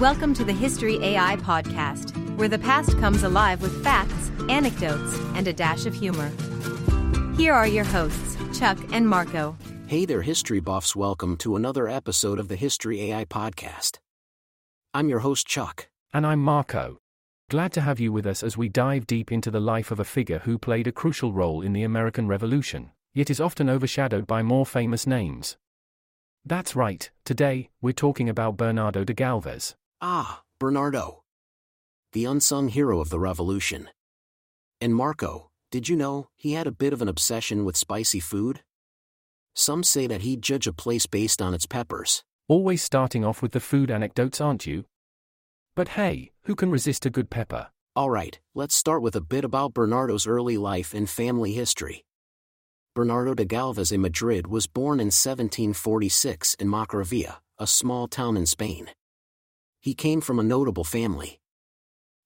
Welcome to the History AI podcast, where the past comes alive with facts, anecdotes, and a dash of humor. Here are your hosts, Chuck and Marco. Hey there, history buffs. Welcome to another episode of the History AI podcast. I'm your host, Chuck. And I'm Marco. Glad to have you with us as we dive deep into the life of a figure who played a crucial role in the American Revolution, yet is often overshadowed by more famous names. That's right, today, we're talking about Bernardo de Galvez. Ah, Bernardo. The unsung hero of the revolution. And Marco, did you know he had a bit of an obsession with spicy food? Some say that he'd judge a place based on its peppers. Always starting off with the food anecdotes, aren't you? But hey, who can resist a good pepper? Alright, let's start with a bit about Bernardo's early life and family history. Bernardo de Galvez in Madrid was born in 1746 in Macravia, a small town in Spain. He came from a notable family.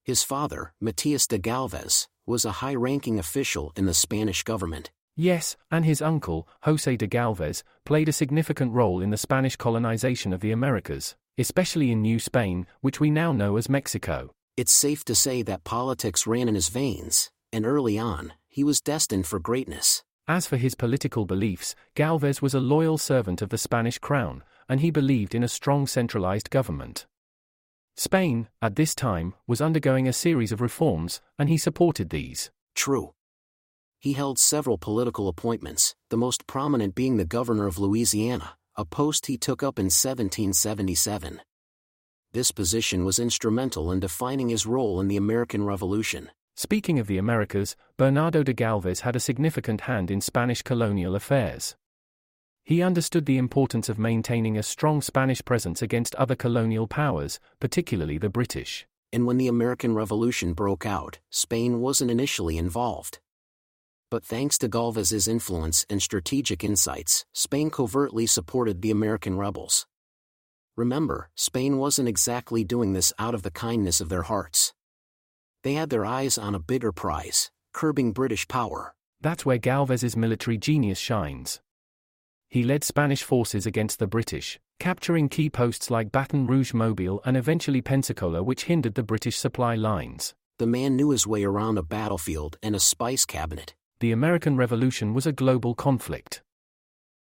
His father, Matias de Galvez, was a high ranking official in the Spanish government. Yes, and his uncle, Jose de Galvez, played a significant role in the Spanish colonization of the Americas, especially in New Spain, which we now know as Mexico. It's safe to say that politics ran in his veins, and early on, he was destined for greatness. As for his political beliefs, Galvez was a loyal servant of the Spanish crown, and he believed in a strong centralized government. Spain, at this time, was undergoing a series of reforms, and he supported these. True. He held several political appointments, the most prominent being the governor of Louisiana, a post he took up in 1777. This position was instrumental in defining his role in the American Revolution. Speaking of the Americas, Bernardo de Galvez had a significant hand in Spanish colonial affairs. He understood the importance of maintaining a strong Spanish presence against other colonial powers, particularly the British. And when the American Revolution broke out, Spain wasn't initially involved. But thanks to Galvez's influence and strategic insights, Spain covertly supported the American rebels. Remember, Spain wasn't exactly doing this out of the kindness of their hearts. They had their eyes on a bigger prize, curbing British power. That's where Galvez's military genius shines. He led Spanish forces against the British, capturing key posts like Baton Rouge Mobile and eventually Pensacola, which hindered the British supply lines. The man knew his way around a battlefield and a spice cabinet. The American Revolution was a global conflict.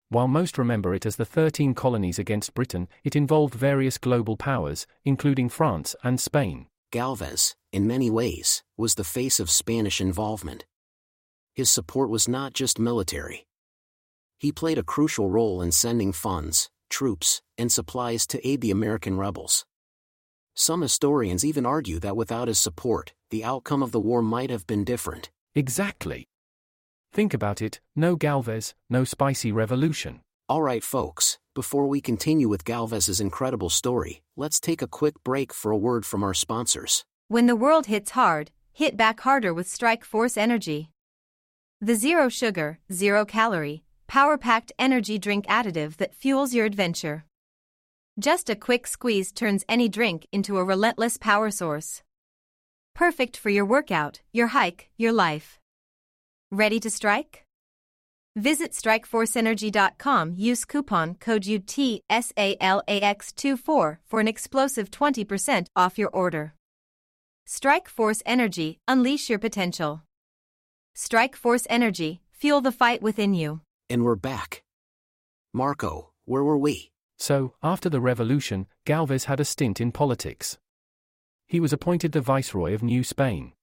While most remember it as the 13 colonies against Britain, it involved various global powers, including France and Spain. Galvez, in many ways, was the face of Spanish involvement. His support was not just military. He played a crucial role in sending funds, troops, and supplies to aid the American rebels. Some historians even argue that without his support, the outcome of the war might have been different. Exactly. Think about it no Galvez, no spicy revolution. Alright, folks, before we continue with Galvez's incredible story, let's take a quick break for a word from our sponsors. When the world hits hard, hit back harder with Strike Force Energy. The zero sugar, zero calorie, power packed energy drink additive that fuels your adventure. Just a quick squeeze turns any drink into a relentless power source. Perfect for your workout, your hike, your life. Ready to strike? Visit StrikeForceEnergy.com. Use coupon code UTSALAX24 for an explosive 20% off your order. Strike Force Energy, unleash your potential. Strike Force Energy, fuel the fight within you. And we're back. Marco, where were we? So, after the revolution, Galvez had a stint in politics. He was appointed the Viceroy of New Spain.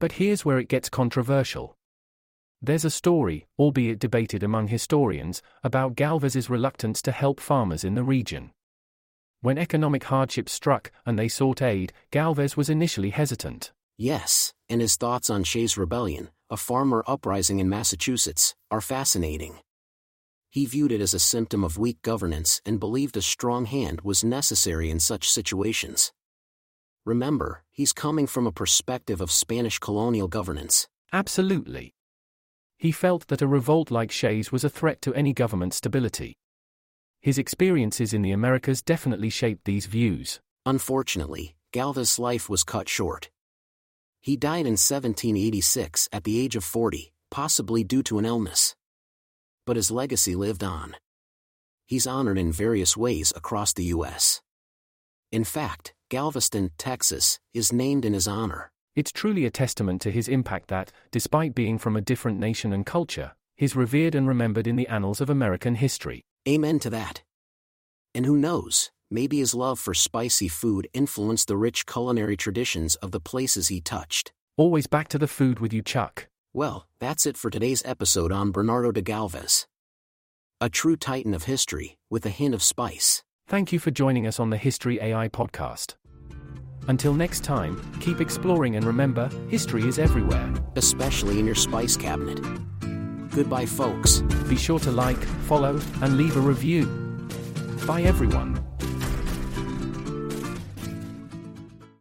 But here's where it gets controversial. There's a story, albeit debated among historians, about Galvez's reluctance to help farmers in the region. When economic hardship struck and they sought aid, Galvez was initially hesitant. Yes, and his thoughts on Shays' Rebellion, a farmer uprising in Massachusetts, are fascinating. He viewed it as a symptom of weak governance and believed a strong hand was necessary in such situations. Remember, he's coming from a perspective of Spanish colonial governance. Absolutely. He felt that a revolt like Shays was a threat to any government stability. His experiences in the Americas definitely shaped these views. Unfortunately, Galvez's life was cut short. He died in 1786 at the age of 40, possibly due to an illness. But his legacy lived on. He's honored in various ways across the U.S. In fact, Galveston, Texas, is named in his honor. It's truly a testament to his impact that, despite being from a different nation and culture, he's revered and remembered in the annals of American history. Amen to that. And who knows, maybe his love for spicy food influenced the rich culinary traditions of the places he touched. Always back to the food with you, Chuck. Well, that's it for today's episode on Bernardo de Galvez. A true titan of history, with a hint of spice. Thank you for joining us on the History AI podcast. Until next time, keep exploring and remember, history is everywhere. especially in your spice cabinet. Goodbye, folks. Be sure to like, follow, and leave a review. Bye, everyone.